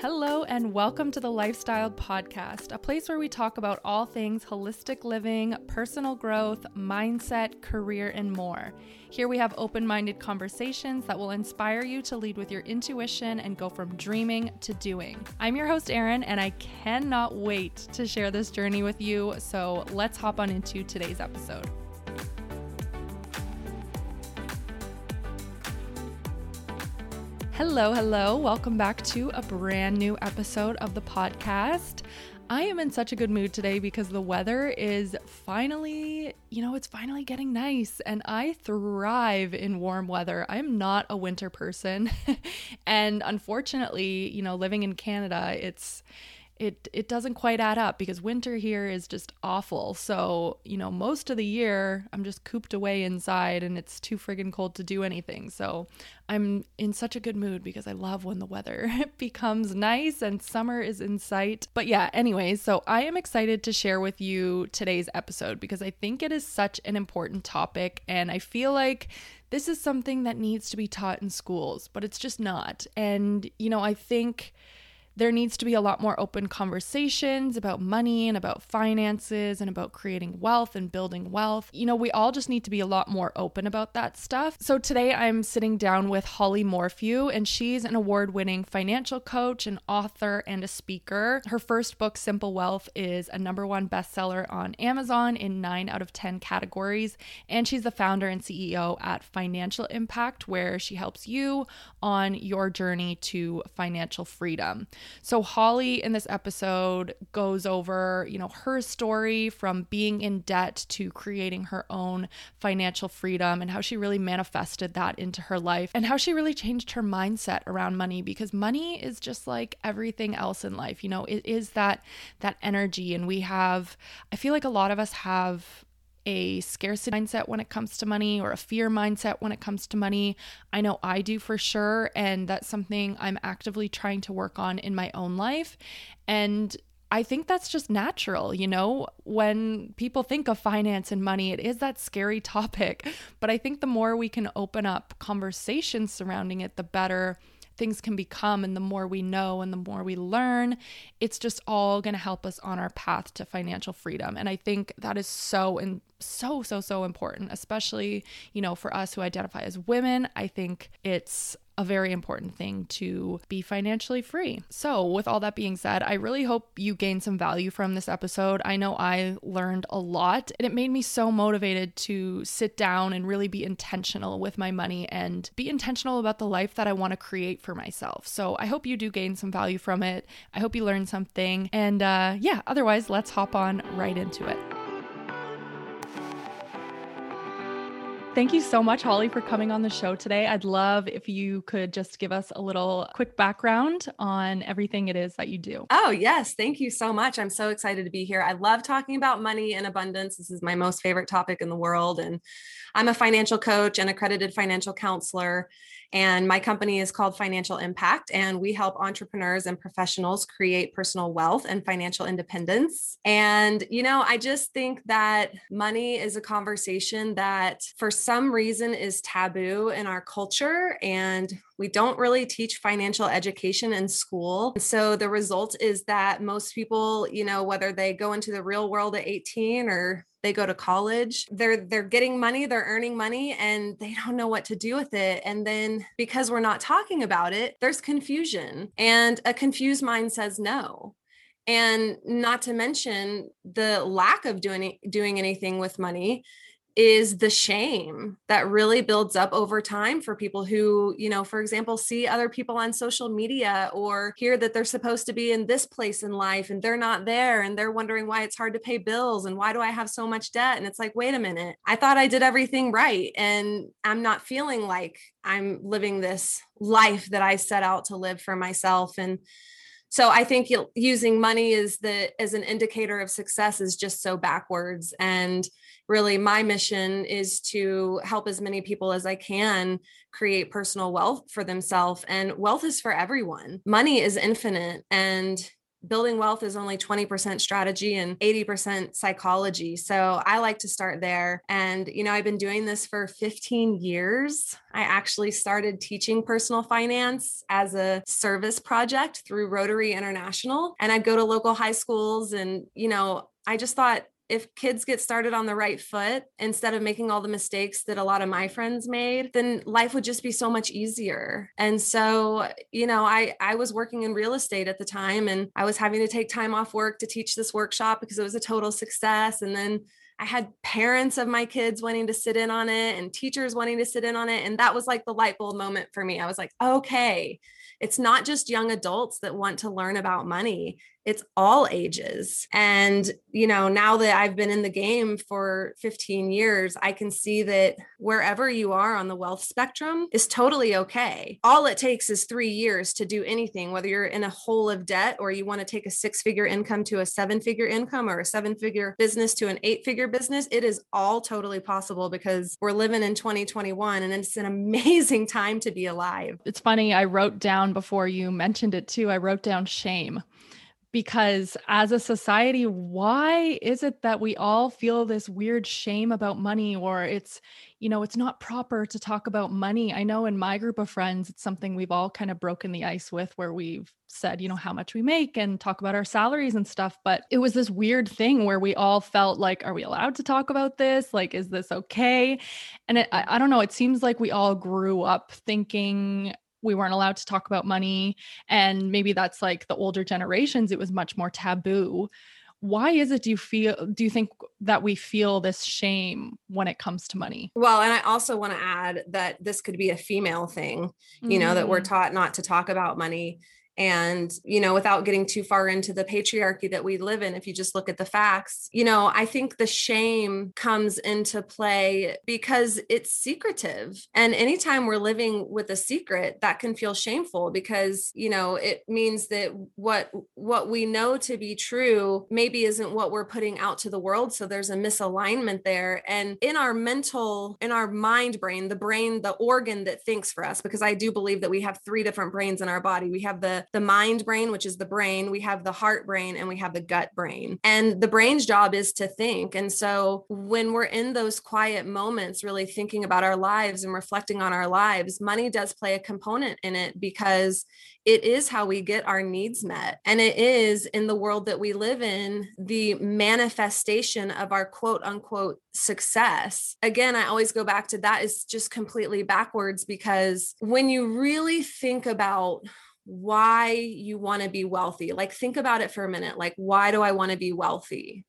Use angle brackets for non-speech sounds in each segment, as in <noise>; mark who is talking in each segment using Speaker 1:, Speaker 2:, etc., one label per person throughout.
Speaker 1: Hello, and welcome to the Lifestyle Podcast, a place where we talk about all things holistic living, personal growth, mindset, career, and more. Here we have open minded conversations that will inspire you to lead with your intuition and go from dreaming to doing. I'm your host, Erin, and I cannot wait to share this journey with you. So let's hop on into today's episode. Hello, hello. Welcome back to a brand new episode of the podcast. I am in such a good mood today because the weather is finally, you know, it's finally getting nice and I thrive in warm weather. I'm not a winter person. <laughs> and unfortunately, you know, living in Canada, it's it it doesn't quite add up because winter here is just awful. So, you know, most of the year I'm just cooped away inside and it's too friggin' cold to do anything. So, I'm in such a good mood because I love when the weather <laughs> becomes nice and summer is in sight. But yeah, anyways, so I am excited to share with you today's episode because I think it is such an important topic and I feel like this is something that needs to be taught in schools, but it's just not. And you know, I think there needs to be a lot more open conversations about money and about finances and about creating wealth and building wealth. You know, we all just need to be a lot more open about that stuff. So today I'm sitting down with Holly Morphew, and she's an award winning financial coach, an author, and a speaker. Her first book, Simple Wealth, is a number one bestseller on Amazon in nine out of 10 categories. And she's the founder and CEO at Financial Impact, where she helps you on your journey to financial freedom. So Holly in this episode goes over, you know, her story from being in debt to creating her own financial freedom and how she really manifested that into her life and how she really changed her mindset around money because money is just like everything else in life. You know, it is that that energy and we have I feel like a lot of us have a scarcity mindset when it comes to money or a fear mindset when it comes to money. I know I do for sure. And that's something I'm actively trying to work on in my own life. And I think that's just natural, you know, when people think of finance and money, it is that scary <laughs> topic. But I think the more we can open up conversations surrounding it, the better things can become and the more we know and the more we learn it's just all going to help us on our path to financial freedom and i think that is so and so so so important especially you know for us who identify as women i think it's a very important thing to be financially free. So, with all that being said, I really hope you gain some value from this episode. I know I learned a lot and it made me so motivated to sit down and really be intentional with my money and be intentional about the life that I want to create for myself. So, I hope you do gain some value from it. I hope you learned something. And uh, yeah, otherwise, let's hop on right into it. Thank you so much, Holly, for coming on the show today. I'd love if you could just give us a little quick background on everything it is that you do.
Speaker 2: Oh, yes. Thank you so much. I'm so excited to be here. I love talking about money and abundance. This is my most favorite topic in the world. And I'm a financial coach and accredited financial counselor. And my company is called Financial Impact, and we help entrepreneurs and professionals create personal wealth and financial independence. And, you know, I just think that money is a conversation that for some reason is taboo in our culture. And we don't really teach financial education in school. So the result is that most people, you know, whether they go into the real world at 18 or they go to college they're they're getting money they're earning money and they don't know what to do with it. And then because we're not talking about it there's confusion and a confused mind says no. And not to mention the lack of doing doing anything with money is the shame that really builds up over time for people who, you know, for example, see other people on social media or hear that they're supposed to be in this place in life and they're not there and they're wondering why it's hard to pay bills and why do I have so much debt? And it's like, wait a minute, I thought I did everything right and I'm not feeling like I'm living this life that I set out to live for myself. And so i think using money as the as an indicator of success is just so backwards and really my mission is to help as many people as I can create personal wealth for themselves. And wealth is for everyone. Money is infinite. And building wealth is only 20% strategy and 80% psychology. So I like to start there. And, you know, I've been doing this for 15 years. I actually started teaching personal finance as a service project through Rotary International. And I'd go to local high schools and, you know, I just thought if kids get started on the right foot instead of making all the mistakes that a lot of my friends made then life would just be so much easier and so you know i i was working in real estate at the time and i was having to take time off work to teach this workshop because it was a total success and then I had parents of my kids wanting to sit in on it and teachers wanting to sit in on it. And that was like the light bulb moment for me. I was like, okay, it's not just young adults that want to learn about money it's all ages. And, you know, now that I've been in the game for 15 years, I can see that wherever you are on the wealth spectrum is totally okay. All it takes is three years to do anything, whether you're in a hole of debt or you want to take a six figure income to a seven figure income or a seven figure business to an eight figure business. It is all totally possible because we're living in 2021 and it's an amazing time to be alive.
Speaker 1: It's funny. I wrote down before you mentioned it too, I wrote down shame because as a society why is it that we all feel this weird shame about money or it's you know it's not proper to talk about money? I know in my group of friends it's something we've all kind of broken the ice with where we've said you know how much we make and talk about our salaries and stuff but it was this weird thing where we all felt like are we allowed to talk about this? Like is this okay? And it, I, I don't know it seems like we all grew up thinking we weren't allowed to talk about money and maybe that's like the older generations it was much more taboo why is it do you feel do you think that we feel this shame when it comes to money
Speaker 2: well and i also want to add that this could be a female thing you know mm-hmm. that we're mm. taught not to talk about money and you know without getting too far into the patriarchy that we live in if you just look at the facts you know i think the shame comes into play because it's secretive. And anytime we're living with a secret that can feel shameful because you know it means that what what we know to be true maybe isn't what we're putting out to the world. So there's a misalignment there. And in our mental in our mind brain the brain the organ that thinks for us because i do believe that we have three different brains in our body. We have the the mind brain, which is the brain, we have the heart brain, and we have the gut brain. And the brain's job is to think. And so when we're in those quiet moments, really thinking about our lives and reflecting on our lives, money does play a component in it because it is how we get our needs met. And it is in the world that we live in the manifestation of our quote unquote success. Again, I always go back to that is just completely backwards because when you really think about why you want to be wealthy. Like, think about it for a minute. Like, why do I want to be wealthy?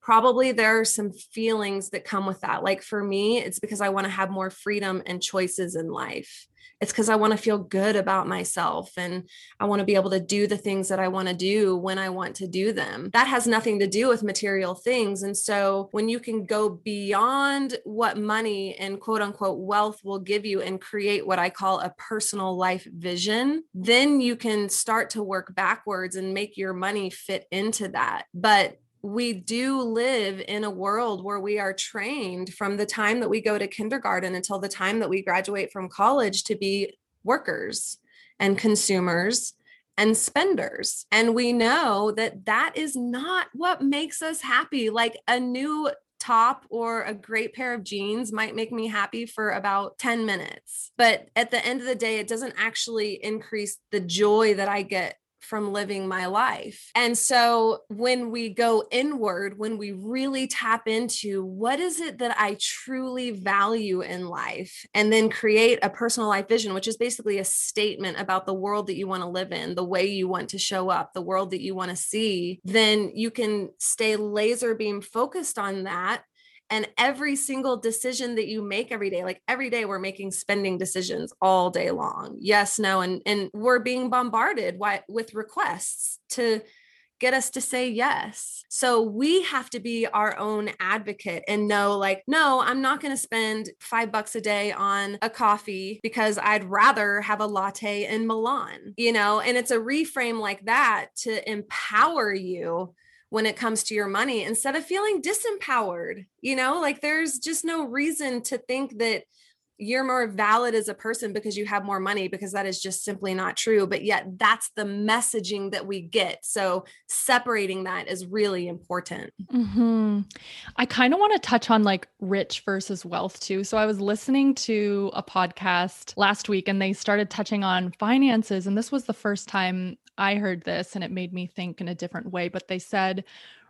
Speaker 2: Probably there are some feelings that come with that. Like, for me, it's because I want to have more freedom and choices in life. It's because I want to feel good about myself and I want to be able to do the things that I want to do when I want to do them. That has nothing to do with material things. And so when you can go beyond what money and quote unquote wealth will give you and create what I call a personal life vision, then you can start to work backwards and make your money fit into that. But we do live in a world where we are trained from the time that we go to kindergarten until the time that we graduate from college to be workers and consumers and spenders. And we know that that is not what makes us happy. Like a new top or a great pair of jeans might make me happy for about 10 minutes. But at the end of the day, it doesn't actually increase the joy that I get from living my life. And so when we go inward, when we really tap into what is it that I truly value in life, and then create a personal life vision, which is basically a statement about the world that you want to live in, the way you want to show up, the world that you want to see, then you can stay laser beam focused on that and every single decision that you make every day like every day we're making spending decisions all day long yes no and and we're being bombarded with requests to get us to say yes. So we have to be our own advocate and know, like, no, I'm not going to spend five bucks a day on a coffee because I'd rather have a latte in Milan, you know? And it's a reframe like that to empower you when it comes to your money instead of feeling disempowered. You know, like there's just no reason to think that you're more valid as a person because you have more money because that is just simply not true but yet that's the messaging that we get so separating that is really important
Speaker 1: mm-hmm. i kind of want to touch on like rich versus wealth too so i was listening to a podcast last week and they started touching on finances and this was the first time i heard this and it made me think in a different way but they said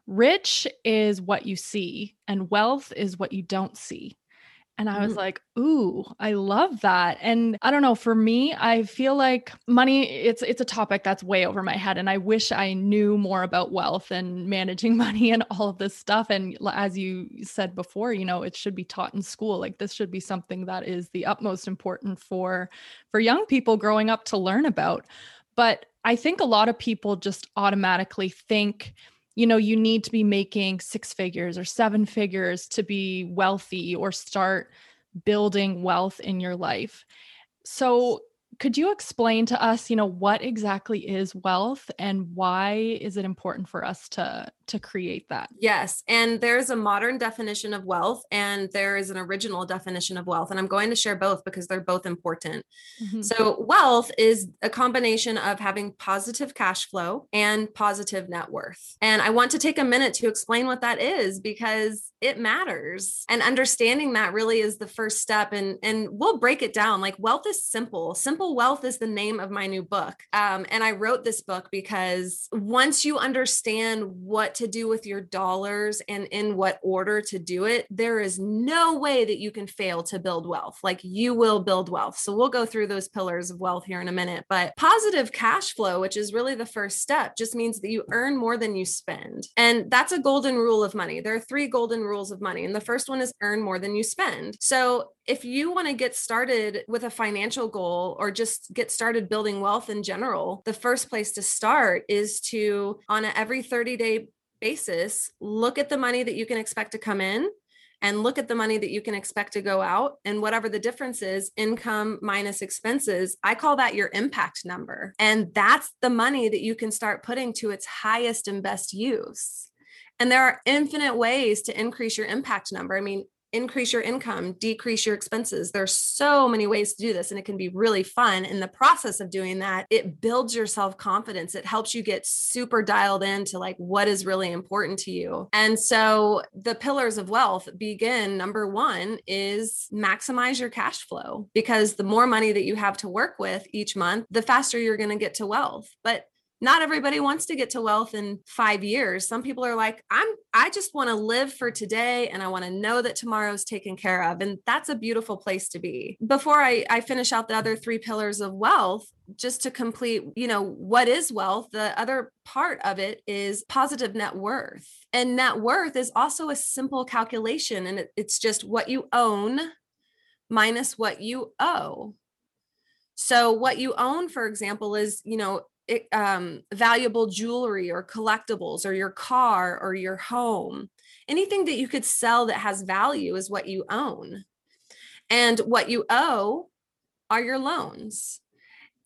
Speaker 1: rich is what you see and wealth is what you don't see and I was mm-hmm. like, ooh, I love that. And I don't know, for me, I feel like money it's it's a topic that's way over my head and I wish I knew more about wealth and managing <laughs> money and all of this stuff and as you said before, you know, it should be taught in school. Like this should be something that is the utmost important for for young people growing up to learn about. But I think a lot of people just automatically think you know, you need to be making six figures or seven figures to be wealthy or start building wealth in your life. So, could you explain to us, you know, what exactly is wealth and why is it important for us to to create that?
Speaker 2: Yes, and there's a modern definition of wealth and there is an original definition of wealth and I'm going to share both because they're both important. Mm-hmm. So, wealth is a combination of having positive cash flow and positive net worth. And I want to take a minute to explain what that is because it matters. And understanding that really is the first step and and we'll break it down. Like wealth is simple. Simple Wealth is the name of my new book. Um, and I wrote this book because once you understand what to do with your dollars and in what order to do it, there is no way that you can fail to build wealth. Like you will build wealth. So we'll go through those pillars of wealth here in a minute. But positive cash flow, which is really the first step, just means that you earn more than you spend. And that's a golden rule of money. There are three golden rules of money. And the first one is earn more than you spend. So if you want to get started with a financial goal or just get started building wealth in general, the first place to start is to, on an every 30 day basis, look at the money that you can expect to come in and look at the money that you can expect to go out. And whatever the difference is income minus expenses i call that your impact number. And that's the money that you can start putting to its highest and best use. And there are infinite ways to increase your impact number. I mean increase your income, decrease your expenses. There's so many ways to do this and it can be really fun. In the process of doing that, it builds your self-confidence. It helps you get super dialed into like what is really important to you. And so the pillars of wealth begin number 1 is maximize your cash flow because the more money that you have to work with each month, the faster you're going to get to wealth. But not everybody wants to get to wealth in five years. Some people are like, I'm, I just want to live for today and I want to know that tomorrow's taken care of. And that's a beautiful place to be. Before I, I finish out the other three pillars of wealth, just to complete, you know, what is wealth, the other part of it is positive net worth. And net worth is also a simple calculation and it, it's just what you own minus what you owe. So what you own, for example, is, you know, um, valuable jewelry or collectibles or your car or your home. Anything that you could sell that has value is what you own. And what you owe are your loans.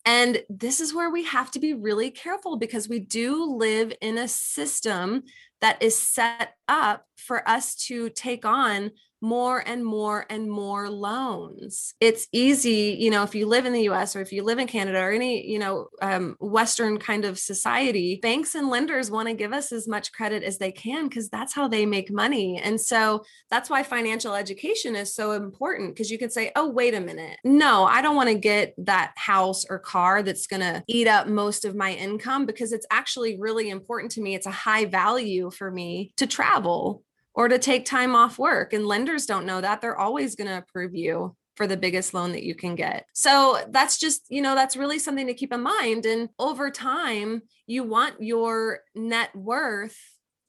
Speaker 2: And this is where we have to be really careful because we do live in a system that is set up for us to take on more and more and more loans. It's easy, you know, if you live in the US or if you live in Canada or any, you know, um, Western kind of society, banks and lenders want to give us as much credit as they can because that's how they make money. And so that's why financial education is so important because you could say, oh, wait a minute. No, I don't want to get that house or car that's going to eat up most of my income because it's actually really important to me. It's a high value for me to travel or to take time off work. And lenders don't know that. They're always going to approve you for the biggest loan that you can get. So that's just, you know, that's really something to keep in mind. And over time, you want your net worth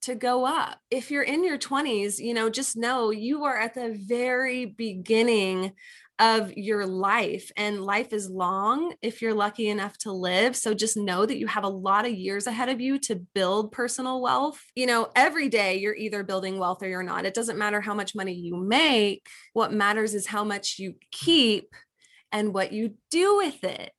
Speaker 2: to go up. If you're in your 20s, you know, just know you are at the very beginning of your life and life is long if you're lucky enough to live. So just know that you have a lot of years ahead of you to build personal wealth. You know every day you're either building wealth or you're not. It doesn't matter how much money you make. What matters is how much you keep and what you do with it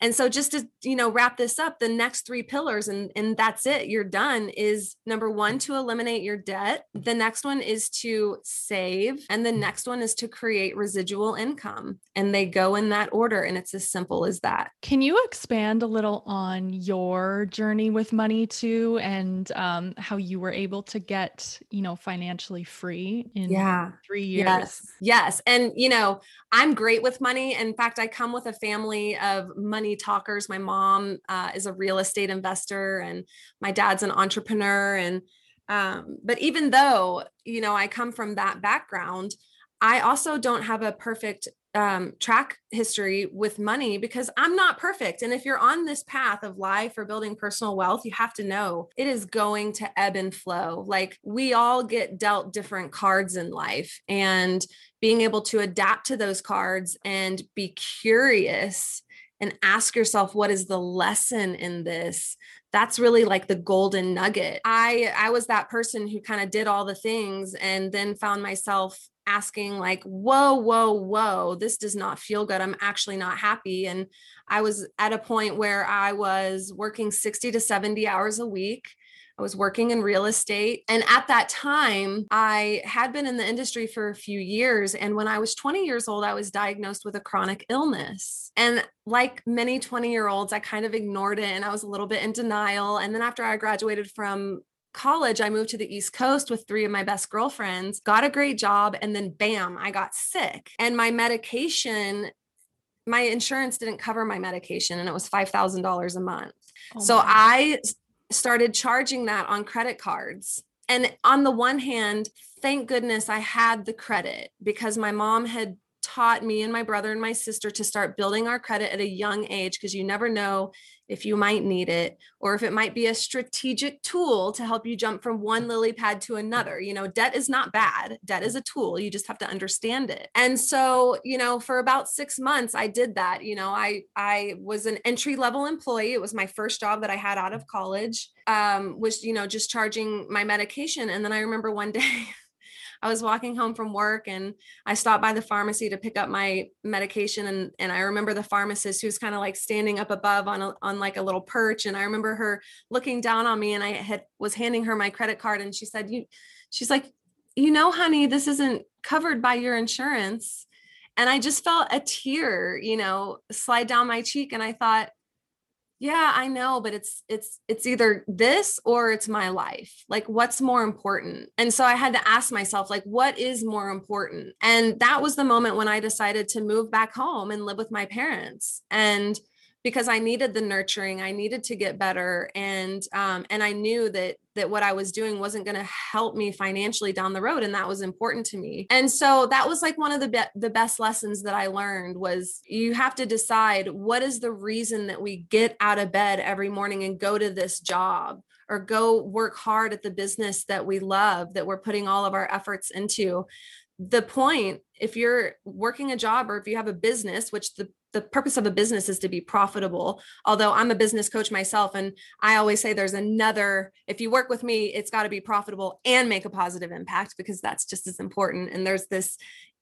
Speaker 2: And so just to, you know, wrap this up, the next three pillars and and that's it, you're done is number 1 to eliminate your debt, the next one is to save, and the next one is to create residual income. And they go in that order and it's as simple as that.
Speaker 1: Can you expand a little on your journey with money too and um, how you were able to get, you know, financially free in yeah. 3 years?
Speaker 2: Yes. Yes. And you know, I'm great with money. In fact, I come with a family of money talkers. My mom uh, is a real estate investor, and my dad's an entrepreneur. And um, but even though you know I come from that background, I also don't have a perfect um, track history with money because I'm not perfect. And if you're on this path of life or building personal wealth, you have to know it is going to ebb and flow. Like we all get dealt different cards in life, and being able to adapt to those cards and be curious and ask yourself what is the lesson in this that's really like the golden nugget i i was that person who kind of did all the things and then found myself asking like whoa whoa whoa this does not feel good i'm actually not happy and i was at a point where i was working 60 to 70 hours a week I was working in real estate. And at that time, I had been in the industry for a few years. And when I was 20 years old, I was diagnosed with a chronic illness. And like many 20 year olds, I kind of ignored it and I was a little bit in denial. And then after I graduated from college, I moved to the East Coast with three of my best girlfriends, got a great job, and then bam, I got sick. And my medication, my insurance didn't cover my medication, and it was $5,000 a month. Oh so I started charging that on credit cards. And on the one hand, thank goodness I had the credit because my mom had taught me and my brother and my sister to start building our credit at a young age because you never know if you might need it or if it might be a strategic tool to help you jump from one lily pad to another. You know, debt is not bad. Debt is a tool. You just have to understand it. And so, you know, for about 6 months I did that. You know, I I was an entry level employee. It was my first job that I had out of college. Um was, you know, just charging my medication and then I remember one <laughs> day I was walking home from work and I stopped by the pharmacy to pick up my medication and and I remember the pharmacist who's kind of like standing up above on a, on like a little perch and I remember her looking down on me and I had was handing her my credit card and she said you she's like you know honey this isn't covered by your insurance and I just felt a tear you know slide down my cheek and I thought yeah i know but it's it's it's either this or it's my life. Like what's more important? And so i had to ask myself like what is more important? And that was the moment when i decided to move back home and live with my parents. And because I needed the nurturing. I needed to get better, and um, and I knew that that what I was doing wasn't going to help me financially down the road, and that was important to me. And so that was like one of the be- the best lessons that I learned was you have to decide what is the reason that we get out of bed every morning and go to this job or go work hard at the business that we love that we're putting all of our efforts into the point if you're working a job or if you have a business which the the purpose of a business is to be profitable although i'm a business coach myself and i always say there's another if you work with me it's got to be profitable and make a positive impact because that's just as important and there's this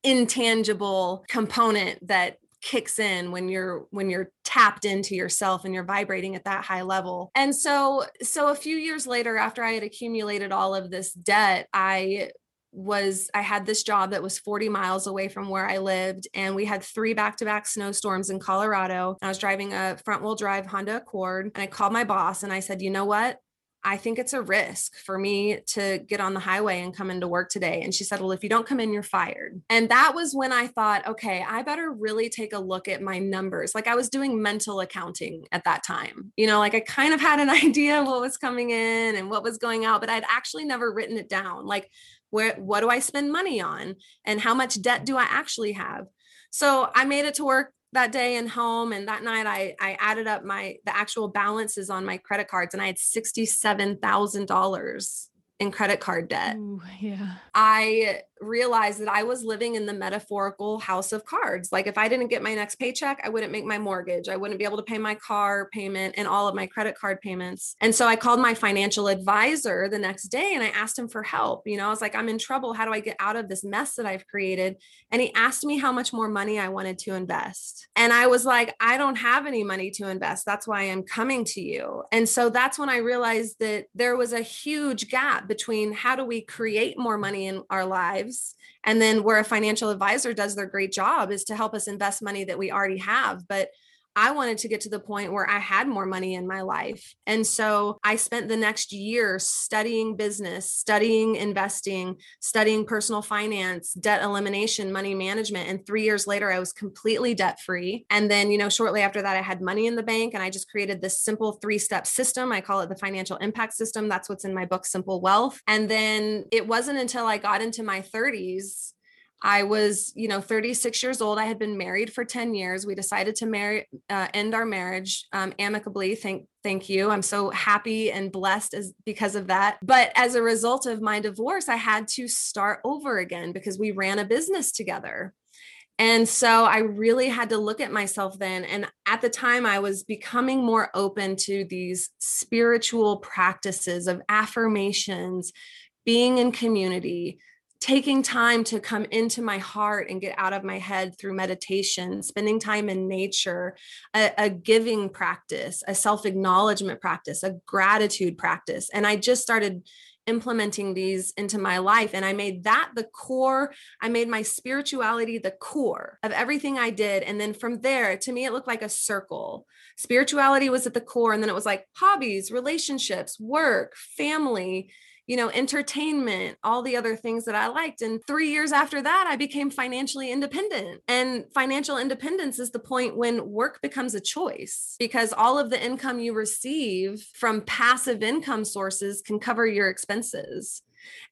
Speaker 2: intangible component that kicks in when you're when you're tapped into yourself and you're vibrating at that high level. And so so a few years later after I had accumulated all of this debt, I was I had this job that was 40 miles away from where I lived and we had three back-to-back snowstorms in Colorado. I was driving a front-wheel drive Honda Accord and I called my boss and I said, "You know what? I think it's a risk for me to get on the highway and come into work today. And she said, Well, if you don't come in, you're fired. And that was when I thought, okay, I better really take a look at my numbers. Like I was doing mental accounting at that time. You know, like I kind of had an <laughs> idea of what was coming in and what was going out, but I'd actually never written it down. Like where what do i spend money on? And how much debt do i actually have? So i made it to work that day and home and that night i i added up my the actual balances on my credit cards and i had $67000 in credit card debt.
Speaker 1: Ooh, yeah.
Speaker 2: I realized that I was living in the metaphorical house of cards. Like if I didn't get my next paycheck, I wouldn't make my mortgage. I wouldn't be able to pay my car payment and all of my credit card payments. And so I called my financial advisor the next day and I asked him for help. You know, I was like, I'm in trouble. How do I get out of this mess that I've created? And he asked me how much more money I wanted to invest. And I was like, I don't have any money to invest. That's why I'm coming to you. And so that's when I realized that there was a huge gap between how do we create more money in our lives and then where a financial advisor does their great job is to help us invest money that we already have. But I wanted to get to the point where I had more money in my life. And so I spent the next year studying business, studying investing, studying personal finance, debt elimination, money management. And three years later, I was completely debt free. And then, you know, shortly after that, I had money in the bank and I just created this simple three step system. I call it the financial impact system. That's what's in my book, Simple Wealth. And then it wasn't until I got into my 30s I was, you know, 36 years old. I had been married for 10 years. We decided to marry, uh, end our marriage um, amicably. Thank, thank you. I'm so happy and blessed as because of that. But as a result of my divorce, I had to start over again because we ran a business together. And so I really had to look at myself then. And at the time, I was becoming more open to these spiritual practices of affirmations, being in community, taking time to come into my heart and get out of my head through meditation, spending time in nature, a, a giving practice, a self acknowledgement practice, a gratitude practice. And I just started implementing these into my life. And I made that the core. I made my spirituality the core of everything I did. And then from there, to me, it looked like a circle. Spirituality was at the core. And then it was like hobbies, relationships, work, family you know, entertainment, all the other things that I liked. And three years after that, I became financially independent. And financial independence is the point when work becomes a choice because all of the income you receive from passive income sources can cover your expenses.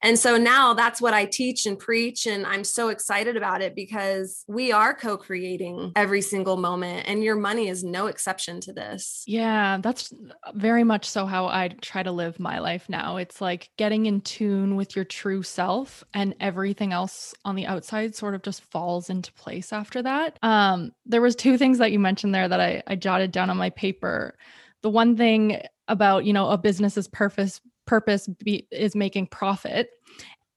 Speaker 2: And so now that's what I teach and preach. And I'm so excited about it because we are co creating every single moment, and your money is no exception to this.
Speaker 1: Yeah, that's very much so how I try to live my life now. It's like getting in tune with your true self, and everything else on the outside sort of just falls into place after that. Um, there was two things that you mentioned there that I, I jotted down on my paper. The one thing about, you know, a business's purpose purpose be, is making profit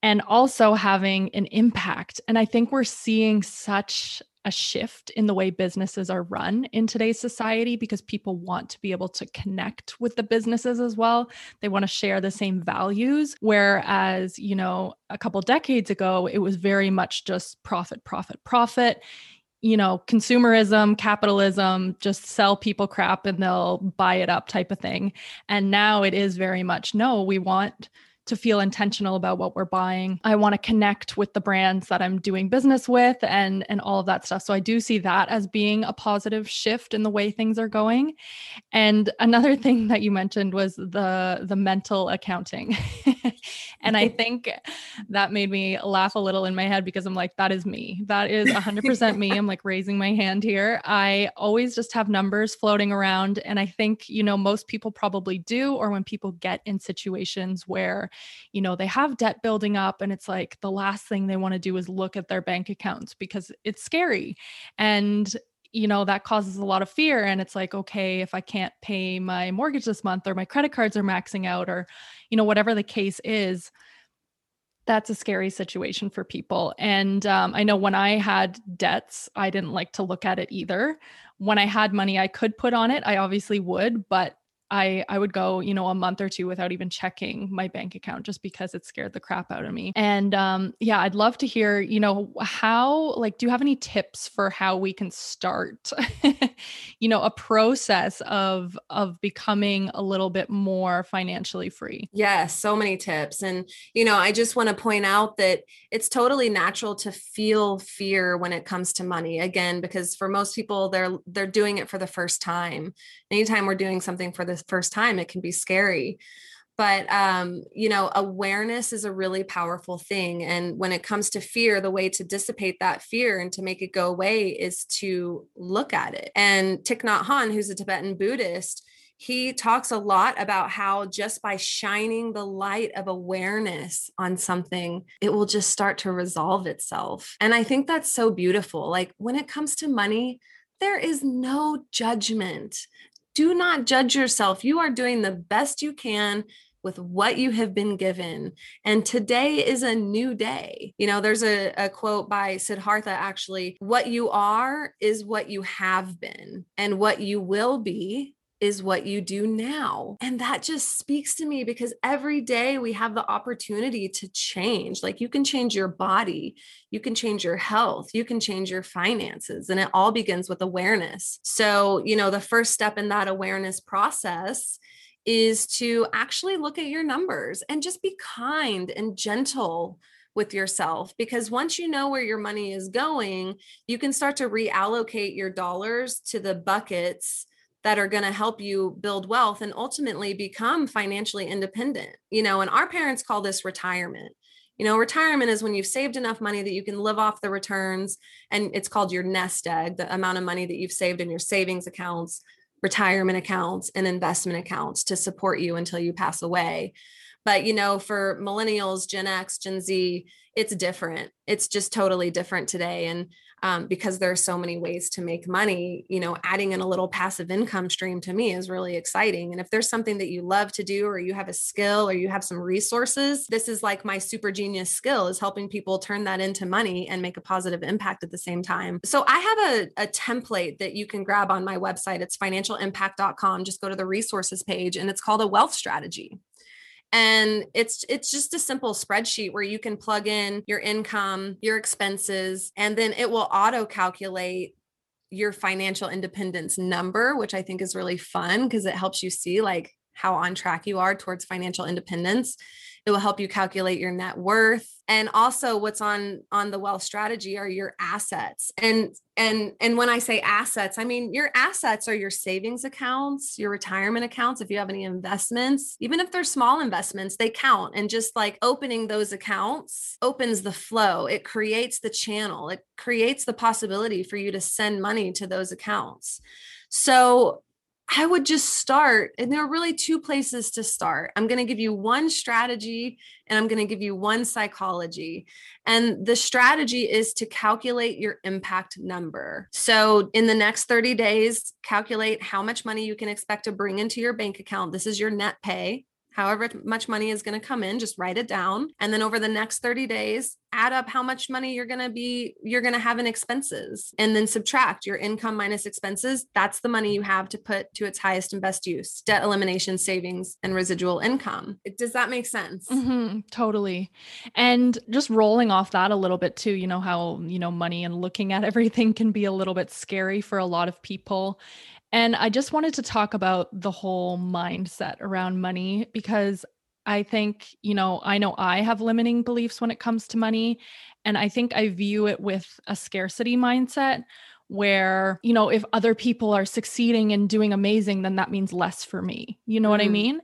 Speaker 1: and also having an impact. And I think we're seeing such a shift in the way businesses are run in today's society because people want to be able to connect with the businesses as well. They want to share the same values. Whereas, you know, a couple decades ago, it was very much just profit, profit, profit you know, consumerism, capitalism, just sell people crap and they'll buy it up type of thing. And now it is very much no, we want to feel intentional about what we're buying. I want to connect with the brands that I'm doing business with and and all of that stuff. So I do see that as being a positive shift in the way things are going. And another <laughs> thing that you mentioned was the the mental accounting. <laughs> and I <laughs> think that made me laugh a little in my head because I'm like that is me. That is 100% me. I'm like raising my hand here. I always just have numbers floating around and I think, you know, most people probably do or when people get in situations where you know, they have debt building up and it's like the last thing they want to do is look at their bank accounts because it's scary. And you know that causes a lot of fear and it's like okay if i can't pay my mortgage this month or my credit cards are maxing out or you know whatever the case is that's a scary situation for people and um, i know when i had debts i didn't like to look at it either when i had money i could put on it i obviously would but I I would go, you know, a month or two without even checking my bank account just because it scared the crap out of me. And um yeah, I'd love to hear, you know, how like do you have any tips for how we can start <laughs> you know, a process of of becoming a little bit more financially free?
Speaker 2: Yes, so many tips. And you know, I just want to point out that it's totally natural to feel fear when it comes to money again because for most people they're they're doing it for the first time. Anytime we're doing something for first time it can be scary but um, you know awareness is a really powerful thing and when it comes to fear the way to dissipate that fear and to make it go away is to look at it and Thich Nhat who's a Tibetan Buddhist he talks a lot about how just by shining the light of awareness on something, it will just start to resolve itself. And I think that's so beautiful. Like when it comes to money, there is no judgment. Do not judge yourself. You are doing the best you can with what you have been given. And today is a new day. You know, there's a, a, quote by Siddhartha actually what you are is what you have been, and what you will be is what you do now. And that just speaks to me because every day we have the opportunity to change. Like you can change your body, you can change your health, you can change your finances, and it all begins with awareness. So, you know, the first step in that awareness process is to actually look at your numbers and just be kind and gentle with yourself because once you know where your money is going, you can start to reallocate your dollars to the buckets that are going to help you build wealth and ultimately become financially independent. You know, and our parents call this retirement. You know, retirement is when you've saved enough money that you can live off the returns, and it's called your nest egg, the amount of money that you've saved in your savings accounts, retirement accounts, and investment accounts to support you until you pass away. But, you know, for millennials, Gen X, Gen Z, it's different. It's just totally different today. And um, because there are so many ways to make money you know adding in a little passive income stream to me is really exciting. And if there's something that you love to do or you have a skill or you have some resources this is like my super genius skill is helping people turn that into money and make a positive impact at the same time. So i have a, a template that you can grab on my website. It's financialimpact.com just go to the resources page and it's called a wealth strategy and it's it's just a simple spreadsheet where you can plug in your income your expenses and then it will auto calculate your financial independence number which i think is really fun because it helps you see like how on track you are towards financial independence. It will help you calculate your net worth. And also what's on on the wealth strategy are your assets. And and and when i say assets i mean your assets are your savings accounts your retirement accounts if you have any investments. Even if they're small investments they count. And just like opening those accounts opens the flow. It creates the channel. It creates the possibility for you to send money to those accounts. So I would just start. And there are really two places to start. I'm going to give you one strategy and I'm going to give you one psychology. And the strategy is to calculate your impact number. So, in the next 30 days, calculate how much money you can expect to bring into your bank account. This is your net pay however much money is going to come in just write it down. And then over the next 30 days add up how much money you're going to be you're going to have in expenses. And then subtract your income minus expenses. That's the money you have to put to its highest and best use debt elimination savings and residual income. Does that make sense?
Speaker 1: Mm-hmm, totally. And just rolling off that a little bit too you know how you know money and looking at everything can be a little bit scary for a lot of people and I just wanted to talk about the whole mindset around money because I think, you know, I know I have limiting beliefs when it comes to money. And I think I view it with a scarcity mindset where, you know, if other people are succeeding and doing amazing, then that means less for me. You know mm. what I mm-hmm. mean?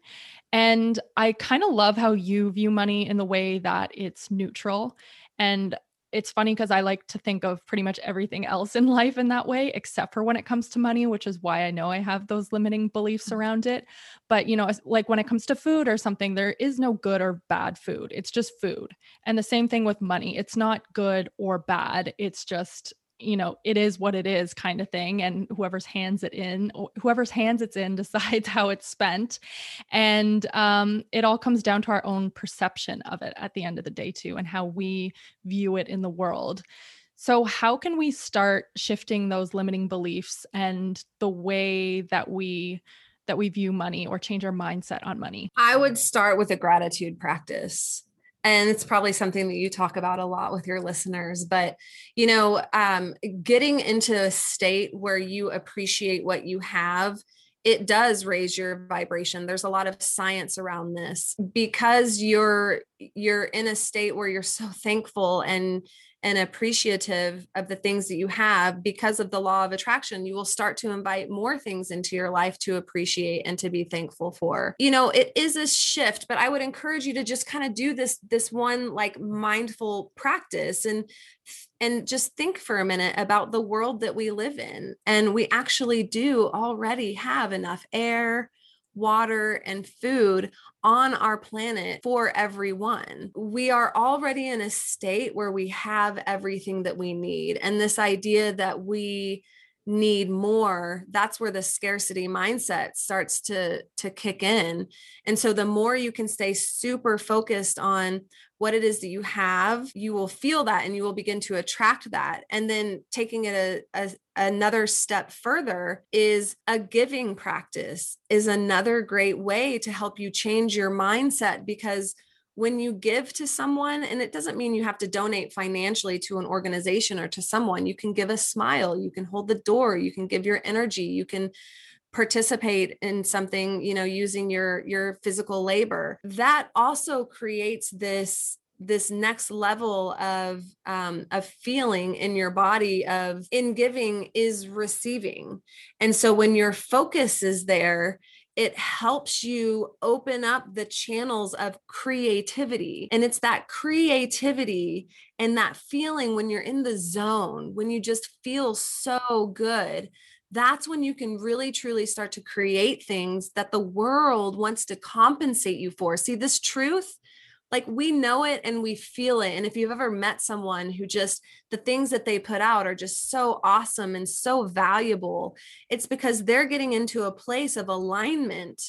Speaker 1: And I kind of love how you view money in the way that it's neutral. And it's funny because I like to think of pretty much everything else in <laughs> life in that way, except for when it comes to money, which is why I know I have those limiting beliefs mm-hmm. around it. But, you know, like when it comes to food or something, there is no good or bad food. It's just food. And the same thing with money. It's not good or bad. It's just you know it is what it is kind of thing and whoever's hands it in whoever's hands it's in <laughs> decides how it's spent and um, it all comes down to our own perception of it at the end of the day too and how we view it in the world. So how can we start shifting those limiting beliefs and the way that we that we view money or change our mindset on money?
Speaker 2: I would start with a gratitude practice and it's probably something that you talk about a lot with your listeners but you know um, getting into a state where you appreciate what you have it does raise your vibration. There's a lot of science around this. Because you're you're in a state where you're so thankful and and appreciative of the things that you have because of the law of attraction, you will start to invite more things into your life to appreciate and to be thankful for. You know, it is a shift, but I would encourage you to just kind of do this this one like mindful practice and and just think for a minute about the world that we live in. And we actually do already have enough air, water, and food on our planet for everyone. We are already in a state where we have everything that we need. And this idea that we need more that's where the scarcity mindset starts to to kick in. And so the more you can stay super focused on what it is that you have you will feel that and you will begin to attract that. And then taking it a, a another step further is a giving practice is another great way to help you change your mindset because when you give to someone, and it doesn't mean you have to donate financially to an organization or to someone, you can give a smile, you can hold the door, you can give your energy, you can participate in something you know using your your physical labor. That also creates this this next level of um, of feeling in your body of in giving is receiving. And so when your focus is there it helps you open up the channels of creativity. And it's that creativity and that feeling when you're in the zone, when you just feel so good. That's when you can really truly start to create things that the world wants to compensate you for. See, this truth like we know it and we feel it and if you've ever met someone who just the things that they put out are just so awesome and so valuable it's because they're getting into a place of alignment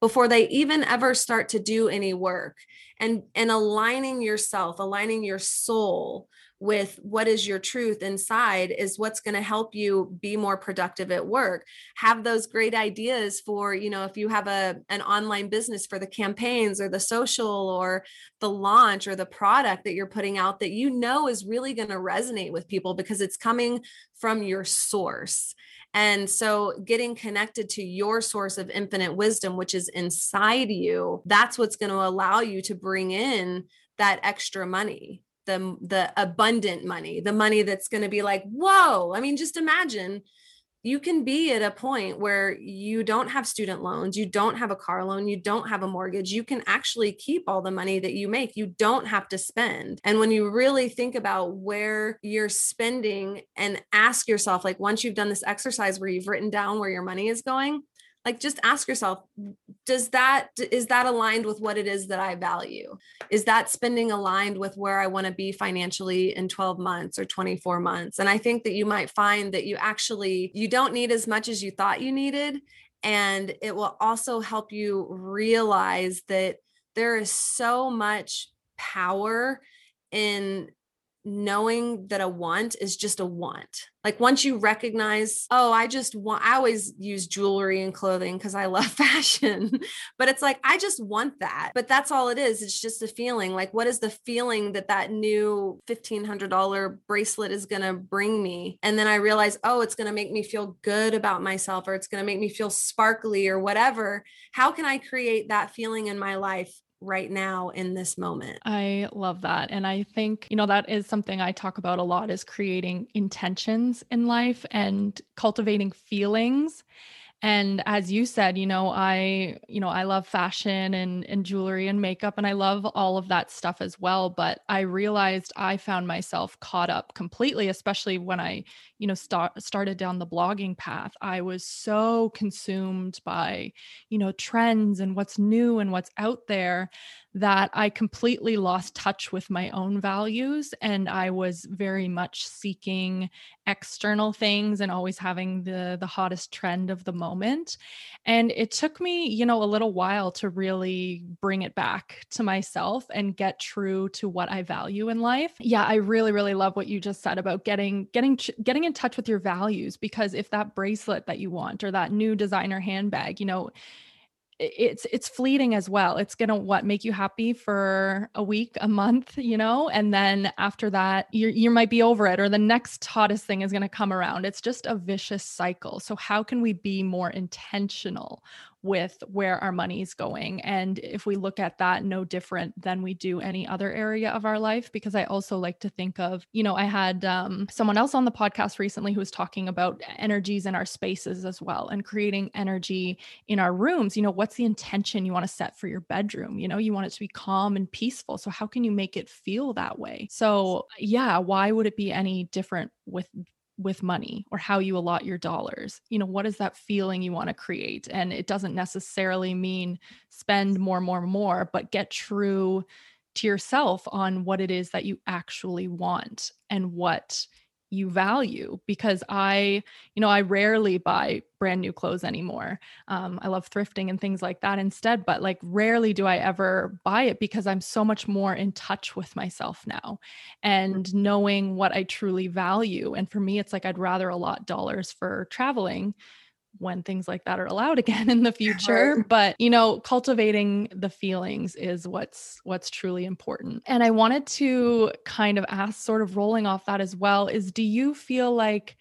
Speaker 2: before they even ever start to do any work and and aligning yourself aligning your soul with what is your truth inside is what's going to help you be more productive at work. Have those great ideas for you know if you have a an online business for the campaigns or the social or the launch or the product that you're putting out that you know is really going to resonate with people because it's coming from your source. And so getting connected to your source of infinite wisdom which is inside you that's what's going to allow you to bring in that extra money the the abundant money the money that's going to be like whoa. I mean just imagine you can be at a point where you don't have student loans you don't have a car loan you don't have a mortgage you can actually keep all the money that you make you don't have to spend. And when you really think about where you're spending and ask yourself like once you've done this exercise where you've written down where your money is going like just ask yourself does that is that aligned with what it is that i value? Is that spending aligned with where i want to be financially in 12 months or 24 months? And i think that you might find that you actually you don't need as much as you thought you needed and it will also help you realize that there is so much power in knowing that a want is just a want. Like once you recognize, oh, I just want, I always use jewelry and clothing because I love <laughs> fashion, but it's like, I just want that. But that's all it is. It's just a feeling. Like, what is the feeling that that new $1,500 bracelet is going to bring me? And then I realize, oh, it's going to make me feel good about myself or it's going to make me feel sparkly or whatever. How can I create that feeling in my life right now in this moment.
Speaker 1: I love that. And I think, you know, that is something I talk about a lot is creating intentions in life and cultivating feelings and as you said you know i you know i love fashion and and jewelry and makeup and i love all of that stuff as well but i realized i found myself caught up completely especially when i you know start started down the blogging path i was so consumed by you know trends and what's new and what's out there that I completely lost touch with my own values and I was very much seeking external things and always having the the hottest trend of the moment and it took me you know a little while to really bring it back to myself and get true to what I value in life. Yeah, I really really love what you just said about getting getting getting in touch with your values because if that bracelet that you want or that new designer handbag, you know, it's it's fleeting as well. It's gonna what make you happy for a week a month you know? And then after that you you might be over it or the next hottest thing is gonna come around. It's just a vicious cycle. So how can we be more intentional with where our money is going. And if we look at that no different than we do any other area of our life, because I also like to think of, you know, I had um, someone else on the podcast recently who was talking about energies in our spaces as well and creating energy in our rooms. You know, what's the intention you want to set for your bedroom? You know, you want it to be calm and peaceful. So, how can you make it feel that way? So, yeah, why would it be any different with with money or how you allot your dollars. You know, what is that feeling you want to create? And it doesn't necessarily mean spend more, more, more, but get true to yourself on what it is that you actually want and what you value because I, you know, I rarely buy brand new clothes anymore. Um, I love thrifting and things like that instead, but like rarely do I ever buy it because I'm so much more in touch with myself now and mm. knowing what I truly value. And for me, it's like I'd rather allot dollars for traveling when things like that are allowed <laughs> again in the future right. but you know cultivating the feelings is what's what's truly important and i wanted to kind of ask sort of rolling off that as well is do you feel like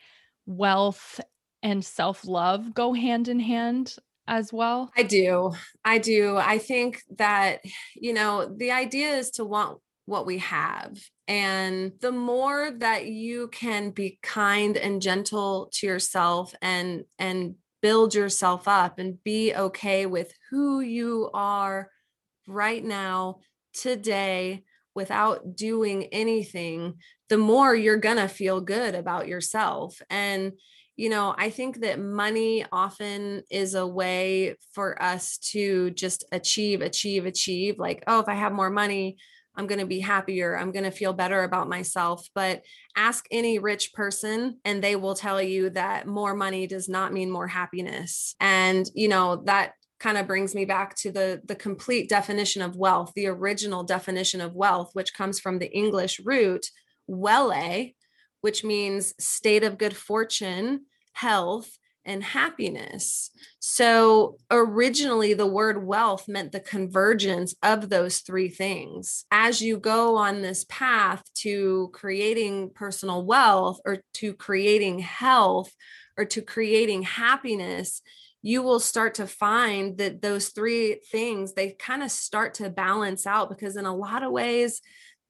Speaker 1: wealth and self-love go hand in hand as well
Speaker 2: i do i do i think that you know the idea is to want what we have. And the more that you can be kind and gentle to yourself and and build yourself up and be okay with who you are right now, today, without doing anything, the more you're going to feel good about yourself. And, you know, I think that money often is a way for us to just achieve, achieve, achieve. Like, oh, if I have more money, I'm going to be happier. I'm going to feel better about myself. But ask any rich person, and they will tell you that more money does not mean more happiness. And, you know, that kind of brings me back to the the complete definition of wealth the original definition of wealth which comes from the english root welle which means state of good fortune health and happiness. So originally, the word wealth meant the convergence of those three things. As you go on this path to creating personal wealth or to creating health or to creating happiness, you will start to find that those three things they kind of start to balance out because in a lot of ways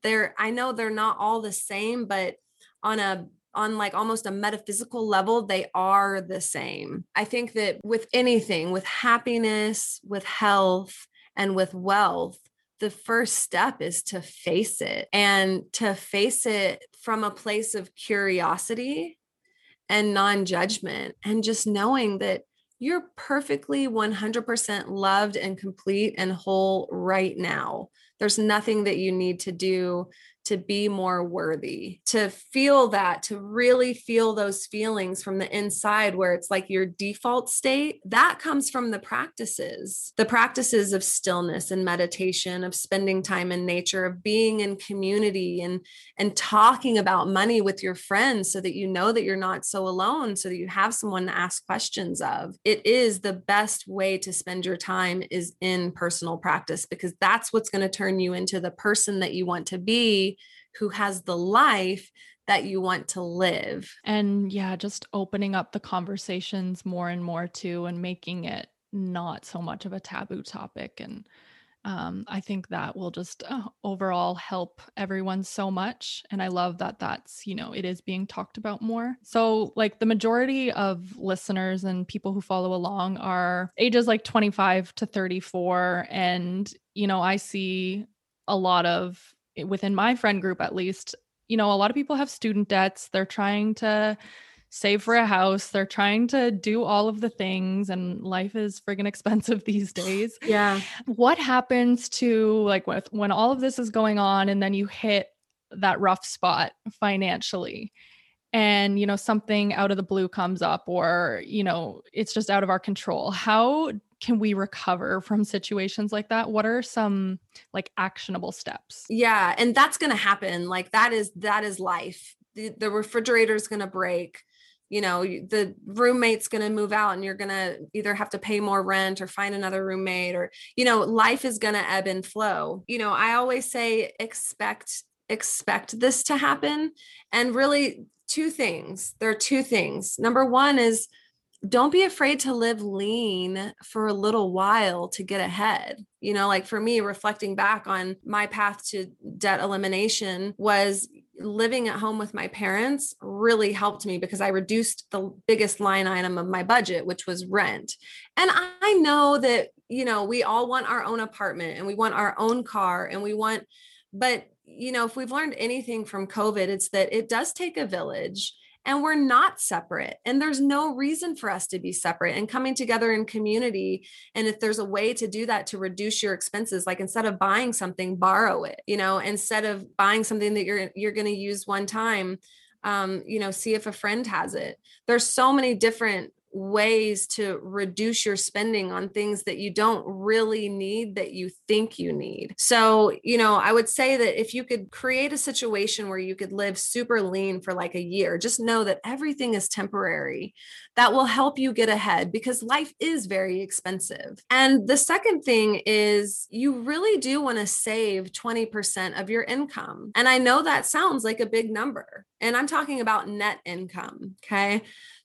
Speaker 2: they're I know they're not all the same but on a on like almost a metaphysical level, they are the same. I think that with anything, with happiness, with health, and with wealth, the first step is to face it and to face it from a place of curiosity and non judgment, and just knowing that you're perfectly 100% loved and complete and whole right now. There's nothing that you need to do to be more worthy, to feel that, to really feel those feelings from the inside, where it's like your default state, that comes from the practices, the practices of stillness and meditation, of spending time in nature, of being in community and, and talking about money with your friends so that you know that you're not so alone, so that you have someone to ask questions of. It is the best way to spend your time is in personal practice because that's what's going to turn you into the person that you want to be who has the life that you want to live.
Speaker 1: And yeah, just opening up the conversations more and more too, and making it not so much of a taboo topic. And um, I think that will just uh, overall help everyone so much. And I love that that's, you know, it is being talked about more. So, like, the majority of listeners and people who follow along are ages like 25 to 34. And, you know, I see a lot of within my friend group at least, you know, a lot of people have student debts. They're trying to save for a house. They're trying to do all of the things, and life is friggin' expensive <laughs> these days.
Speaker 2: Yeah.
Speaker 1: What happens to like with when all of this is going on and then you hit that rough spot financially? and you know something out of the blue comes up or you know it's just out of our control how can we recover from situations like that? What are some like actionable steps?
Speaker 2: Yeah and that's going to happen like that is that is life. The, the refrigerator is going to break you know the roommate's going to move out and you're going to either have to pay more rent or find another roommate or you know life is going to ebb and flow. You know i always say expect expect this to happen and really two things there are two things. Number one is don't be afraid to live lean for a little while to get ahead. You know, like for me, reflecting back on my path to debt elimination was living at home with my parents really helped me because I reduced the biggest line item of my budget, which was rent. And I know that, you know, we all want our own apartment and we want our own car and we want, but, you know, if we've learned anything from COVID, it's that it does take a village and we're not separate and there's no reason for us to be separate and coming together in community and if there's a way to do that to reduce your expenses like instead of buying something borrow it you know instead of buying something that you're you're going to use one time um, you know see if a friend has it. There's so many different ways to reduce your spending on things that you don't really need that you think you need. So, you know, I would say that if you could create a situation where you could live super lean for like a year, just know that everything is temporary. That will help you get ahead because life is very expensive. And the second thing is you really do want to save 20% of your income. And I know that sounds like a big number, and I'm talking about net income. Okay.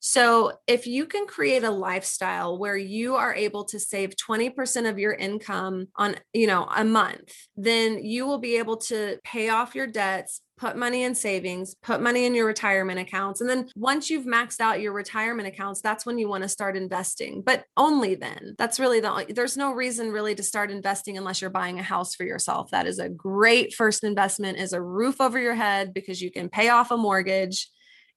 Speaker 2: So, if you can create a lifestyle where you are able to save 20% of your income on, you know, a month, then you will be able to pay off your debts, put money in savings, put money in your retirement accounts. And then once you've maxed out your retirement accounts, that's when you want to start investing, but only then. That's really the there's no reason really to start investing unless you're buying a house for yourself. That is a great first investment is a roof over your head because you can pay off a mortgage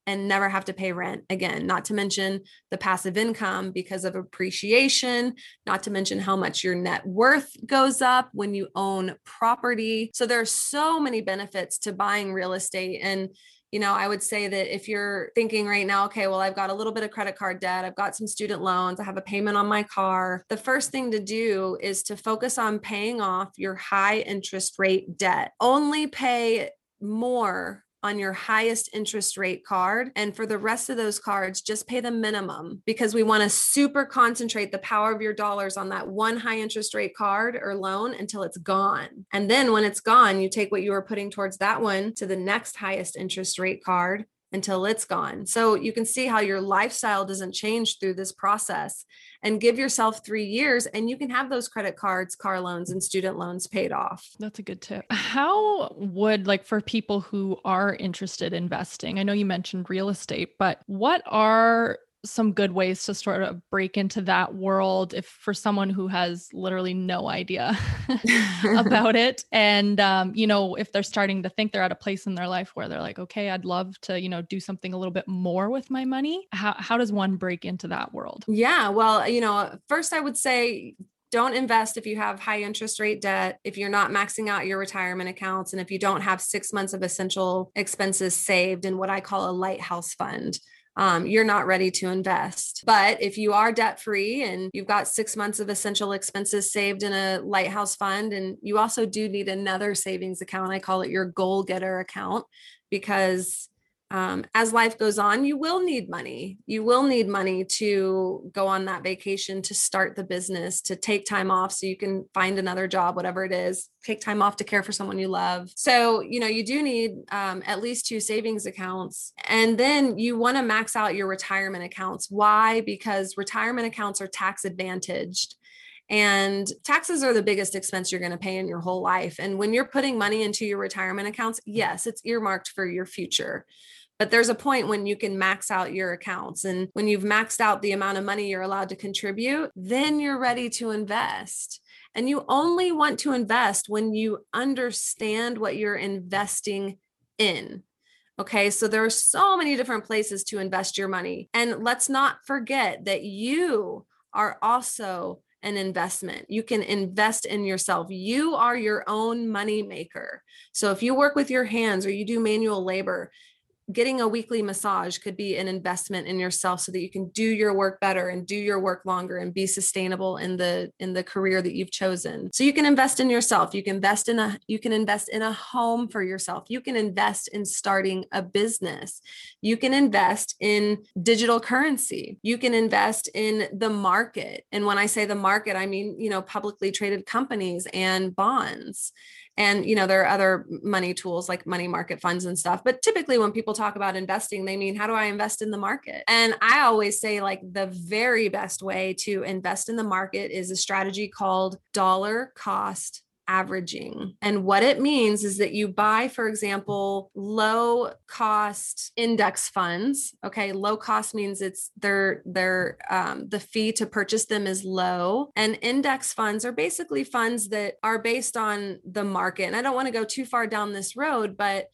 Speaker 2: and never have to pay rent again, not to mention the passive income because of appreciation, not to mention how much your net worth goes up when you own property. So there are so many benefits to buying real estate. And you know, I would say that if you're thinking right now, okay, well, I've got a little bit of credit card debt, I've got some student loans, I have a payment on my car. The first thing to do is to focus on paying off your high interest rate debt. Only pay more on your highest interest rate card. And for the rest of those cards, just pay the minimum because we want to super concentrate the power of your dollars on that one high interest rate card or loan until it's gone. And then when it's gone, you take what you were putting towards that one to the next highest interest rate card until it's gone. So you can see how your lifestyle doesn't change through this process and give yourself three years and you can have those credit cards, car loans, and student loans paid off.
Speaker 1: That's a good tip. How would, like, for people who are interested in investing, I know you mentioned real estate, but what are some good ways to sort of break into that world if for someone who has literally no idea <laughs> <laughs> about it. And um, you know if they're starting to think they're at a place in their life where they're like okay i'd love to you know do something a little bit more with my money how, how does one break into that world?
Speaker 2: Yeah well you know first i would say don't invest if you have high interest rate debt, if you're not maxing out your retirement accounts, and if you don't have six months of essential expenses saved in what I call a lighthouse fund um, you're not ready to invest. But if you are debt free and you've got six months of essential expenses saved in a lighthouse fund, and you also do need another savings account, I call it your goal getter account because um, as life goes on, you will need money. You will need money to go on that vacation, to start the business, to take time off so you can find another job, whatever it is, take time off to care for someone you love. So, you know, you do need um, at least two savings accounts. And then you want to max out your retirement accounts. Why? Because retirement accounts are tax advantaged. And taxes are the biggest expense you're going to pay in your whole life. And when you're putting money into your retirement accounts, yes, it's earmarked for your future. But there's a point when you can max out your accounts. And when you've maxed out the amount of money you're allowed to contribute, then you're ready to invest. And you only want to invest when you understand what you're investing in. Okay, so there are so many different places to invest your money. And let's not forget that you are also an investment. You can invest in yourself. You are your own money maker. So if you work with your hands or you do manual labor, getting a weekly massage could be an investment in yourself so that you can do your work better and do your work longer and be sustainable in the in the career that you've chosen. So you can invest in yourself. You can invest in a you can invest in a home for yourself. You can invest in starting a business. You can invest in digital currency. You can invest in the market. And when i say the market i mean you know publicly traded companies and bonds and you know there are other money tools like money market funds and stuff but typically when people talk about investing they mean how do i invest in the market? And i always say like the very best way to invest in the market is a strategy called dollar cost averaging. And what it means is that you buy, for example, low cost index funds. Okay, low cost means it's their their um, the fee to purchase them is low, and index funds are basically funds that are based on the market. And I don't want to go too far down this road, but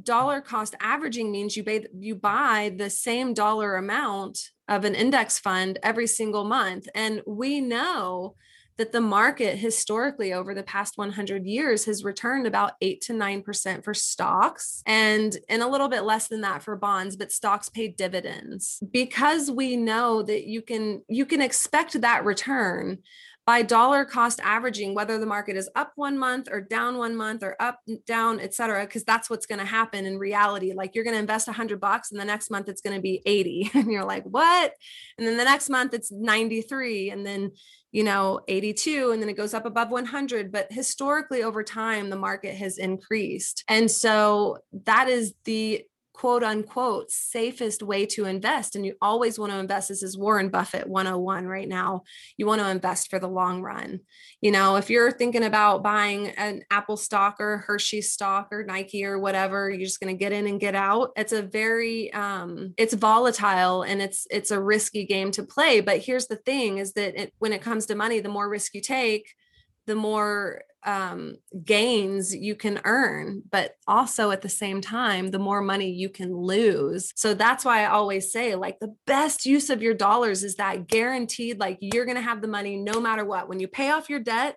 Speaker 2: dollar cost averaging means you buy you buy the same dollar amount of an index fund every single month and we know that the market historically over the past 100 years has returned about 8 to 9% for stocks and and a little bit less than that for bonds but stocks pay dividends. Because we know that you can you can expect that return by dollar cost averaging whether the market is up one month or down one month or up down et cetera because that's what's going to happen in reality. Like you're going to invest 100 bucks and the next month it's going to be 80 <laughs> and you're like what? And then the next month it's 93 and then you know 82 and then it goes up above 100 but historically over time the market has increased. And so that is the quote unquote safest way to invest. And you always want to invest. This is Warren Buffett 101 right now. You want to invest for the long run. You know, if you're thinking about buying an Apple stock or Hershey stock or Nike or whatever, you're just going to get in and get out. It's a very um it's volatile and it's it's a risky game to play. But here's the thing is that it, when it comes to money, the more risk you take, the more um, gains you can earn, but also at the same time, the more money you can lose. So that's why I always say, like, the best use of your dollars is that guaranteed, like, you're going to have the money no matter what. When you pay off your debt,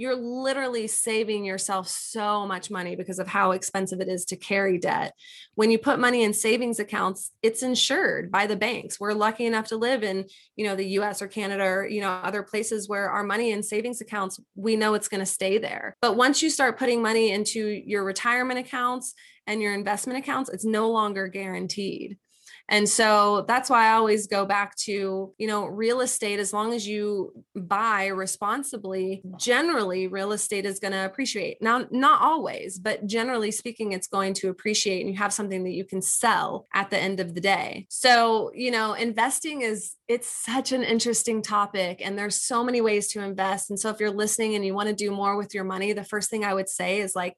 Speaker 2: you're literally saving yourself so much money because of how expensive it is to carry debt. When you put money in savings accounts, it's insured by the banks. We're lucky enough to live in, you know, the US or Canada or, you know, other places where our money in savings accounts, we know it's going to stay there. But once you start putting money into your retirement accounts and your investment accounts, it's no longer guaranteed. And so that's why I always go back to, you know, real estate, as long as you buy responsibly, generally real estate is going to appreciate. Now, not always, but generally speaking, it's going to appreciate and you have something that you can sell at the end of the day. So, you know, investing is, it's such an interesting topic and there's so many ways to invest. And so if you're listening and you want to do more with your money, the first thing I would say is like,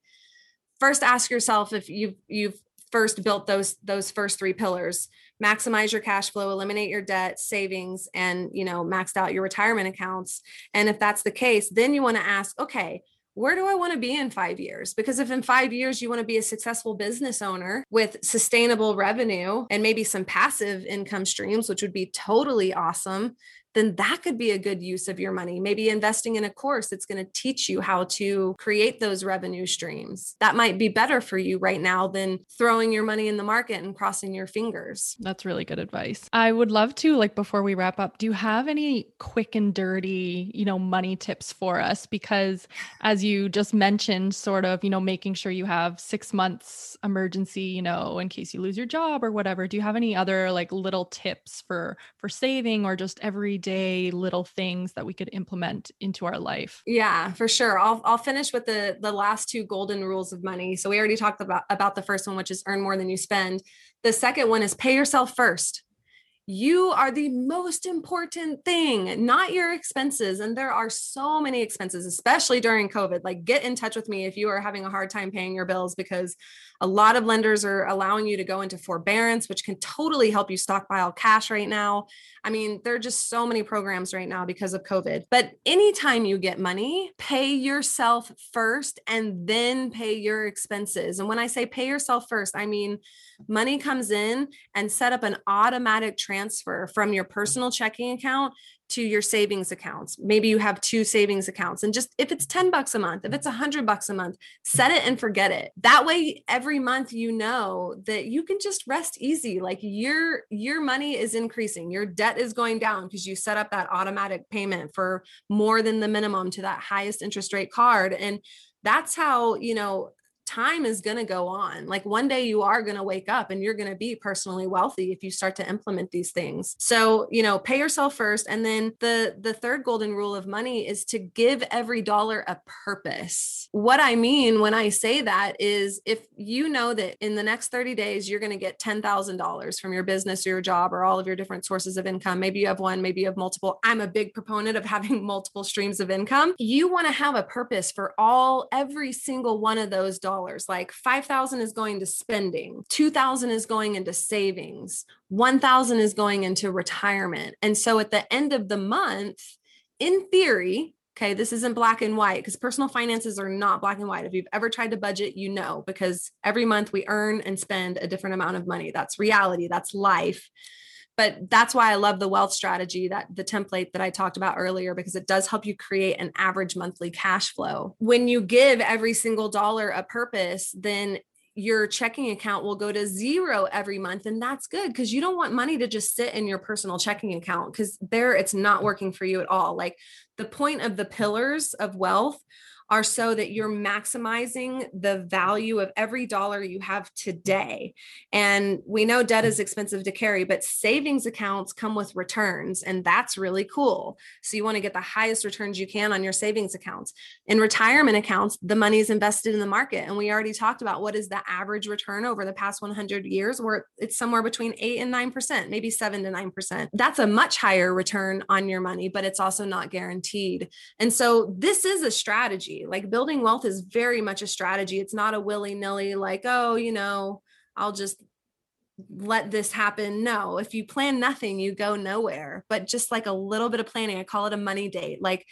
Speaker 2: first ask yourself if you've, you've first built those those first three pillars maximize your cash flow eliminate your debt savings and you know maxed out your retirement accounts and if that's the case then you want to ask okay where do I want to be in five years? Because if in five years you want to be a successful business owner with sustainable revenue and maybe some passive income streams, which would be totally awesome, then that could be a good use of your money. Maybe investing in a course that's going to teach you how to create those revenue streams. That might be better for you right now than throwing your money in the market and crossing your fingers.
Speaker 1: That's really good advice. I would love to, like, before we wrap up, do you have any quick and dirty, you know, money tips for us? Because as you just mentioned, sort of, you know, making sure you have six months emergency, you know, in case you lose your job or whatever. Do you have any other like little tips for for saving or just every everyday little things that we could implement into our life.
Speaker 2: Yeah, for sure. I'll I'll finish with the the last two golden rules of money. So we already talked about about the first one which is earn more than you spend. The second one is pay yourself first you are the most important thing, not your expenses. And there are so many expenses, especially during COVID. Like, get in touch with me if you are having a hard time paying your bills because a lot of lenders are allowing you to go into forbearance, which can totally help you stockpile cash right now. I mean, there are just so many programs right now because of COVID. But anytime you get money, pay yourself first and then pay your expenses. And when I say pay yourself first, I mean money comes in and set up an automatic transfer from your personal checking account to your savings accounts. Maybe you have two savings accounts and just if it's 10 bucks a month, if it's a hundred bucks a month, set it and forget it. That way every month you know that you can just rest easy. Like your your money is increasing, your debt is going down because you set up that automatic payment for more than the minimum to that highest interest rate card. And that's how, you know, time is going to go on. Like one day you are going to wake up and you're going to be personally wealthy if you start to implement these things. So, you know, pay yourself first and then the the third golden rule of money is to give every dollar a purpose. What I mean when I say that is if you know that in the next 30 days you're going to get $10,000 from your business or your job or all of your different sources of income, maybe you have one, maybe you have multiple. I'm a big proponent of <laughs> having multiple streams of income. You want to have a purpose for all every single one of those dollars dollars like 5000 is going to spending 2000 is going into savings 1000 is going into retirement and so at the end of the month in theory Okay, this isn't black and white because personal finances are not black and white. If you've ever tried to budget, you know, because every month we earn and spend a different amount of money. That's reality, that's life. But that's why I love the wealth strategy that the template that I talked about earlier, because it does help you create an average monthly cash flow. When you give every single dollar a purpose, then your checking account will go to zero every month and that's good because you don't want money to just sit in your personal checking account because there it's not working for you at all like the point of the pillars of wealth are so that you're maximizing the value of every dollar you have today. And we know debt is expensive to carry, but savings accounts come with returns, and that's really cool. So you want to get the highest returns you can on your savings accounts. In retirement accounts, the money is invested in the market. And we already talked about what is the average return over the past 100 years, where it's somewhere between 8 and 9%, maybe 7 to 9%. That's a much higher return on your money, but it's also not guaranteed. And so this is a strategy like building wealth is very much a strategy. It's not a willy nilly, like, oh, you know, I'll just let this happen. No, if you plan nothing, you go nowhere. But just like a little bit of planning, I call it a money date. Like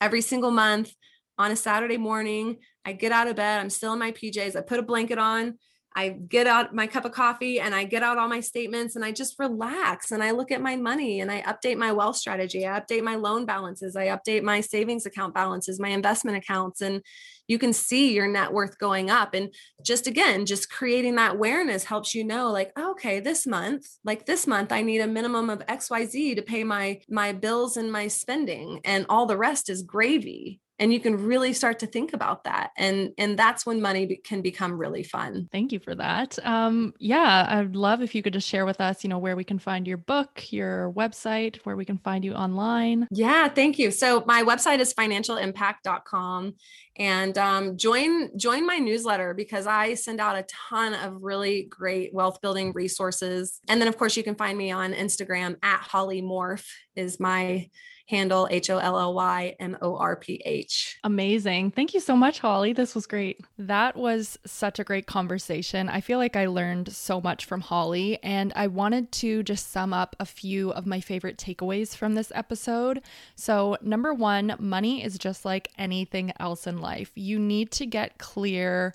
Speaker 2: every single month on a Saturday morning, I get out of bed, I'm still in my PJs, I put a blanket on, I get out my cup of coffee and I get out all my statements and I just relax and I look at my money and I update my wealth strategy. I update my loan balances. I update my savings account balances, my investment accounts. And you can see your net worth going up. And just again, just creating that awareness helps you know, like, okay, this month, like this month, I need a minimum of XYZ to pay my my bills and my spending. And all the rest is gravy and you can really start to think about that and and that's when money be, can become really fun.
Speaker 1: Thank you for that. Um yeah i'd love if you could just share with us you know where we can find your book your website where we can find you online.
Speaker 2: Yeah thank you. So my website is financialimpact.com and um, join join my newsletter because i send out a ton of really great wealth building resources and then of course you can find me on instagram at holly morph is my handle H O L L Y M O R P H.
Speaker 1: Amazing. Thank you so much, Holly. This was great. That was such a great conversation. I feel like I learned so much from Holly, and I wanted to just sum up a few of my favorite takeaways from this episode. So, number one, money is just like anything else in life. You need to get clear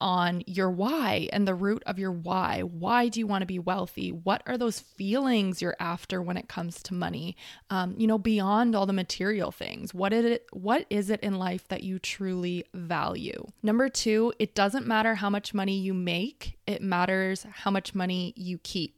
Speaker 1: on your why and the root of your why. Why do you want to be wealthy? What are those feelings you're after when it comes to money? Um, you know, beyond all the material things, what is it? What is it in life that you truly value? Number two, it doesn't matter how much money you make; it matters how much money you keep.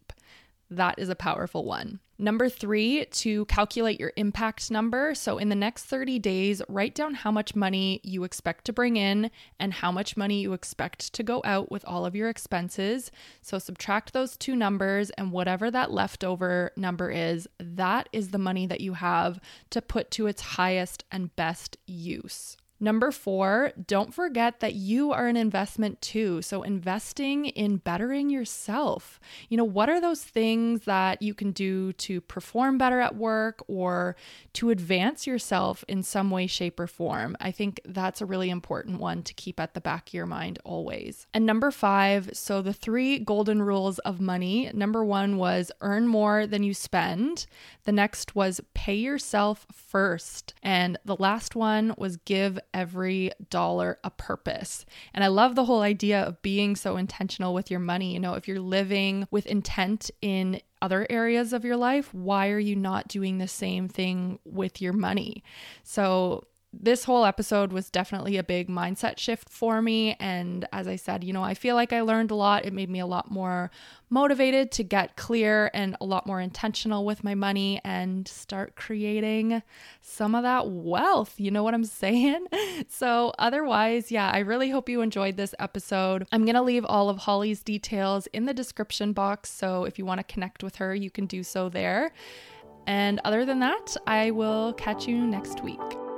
Speaker 1: That is a powerful one. Number three, to calculate your impact number. So, in the next 30 days, write down how much money you expect to bring in and how much money you expect to go out with all of your expenses. So, subtract those two numbers, and whatever that leftover number is, that is the money that you have to put to its highest and best use. Number four, don't forget that you are an investment too. So, investing in bettering yourself. You know, what are those things that you can do to perform better at work or to advance yourself in some way, shape, or form? I think that's a really important one to keep at the back of your mind always. And number five, so the three golden rules of money number one was earn more than you spend, the next was pay yourself first, and the last one was give every dollar a purpose. And I love the whole idea of being so intentional with your money. You know, if you're living with intent in other areas of your life, why are you not doing the same thing with your money? So, this whole episode was definitely a big mindset shift for me. And as I said, you know, I feel like I learned a lot. It made me a lot more motivated to get clear and a lot more intentional with my money and start creating some of that wealth. You know what I'm <laughs> saying? So, otherwise, yeah, I really hope you enjoyed this episode. I'm going to leave all of Holly's details in the description box. So, if you want to connect with her, you can do so there. And other than that, I will catch you next week.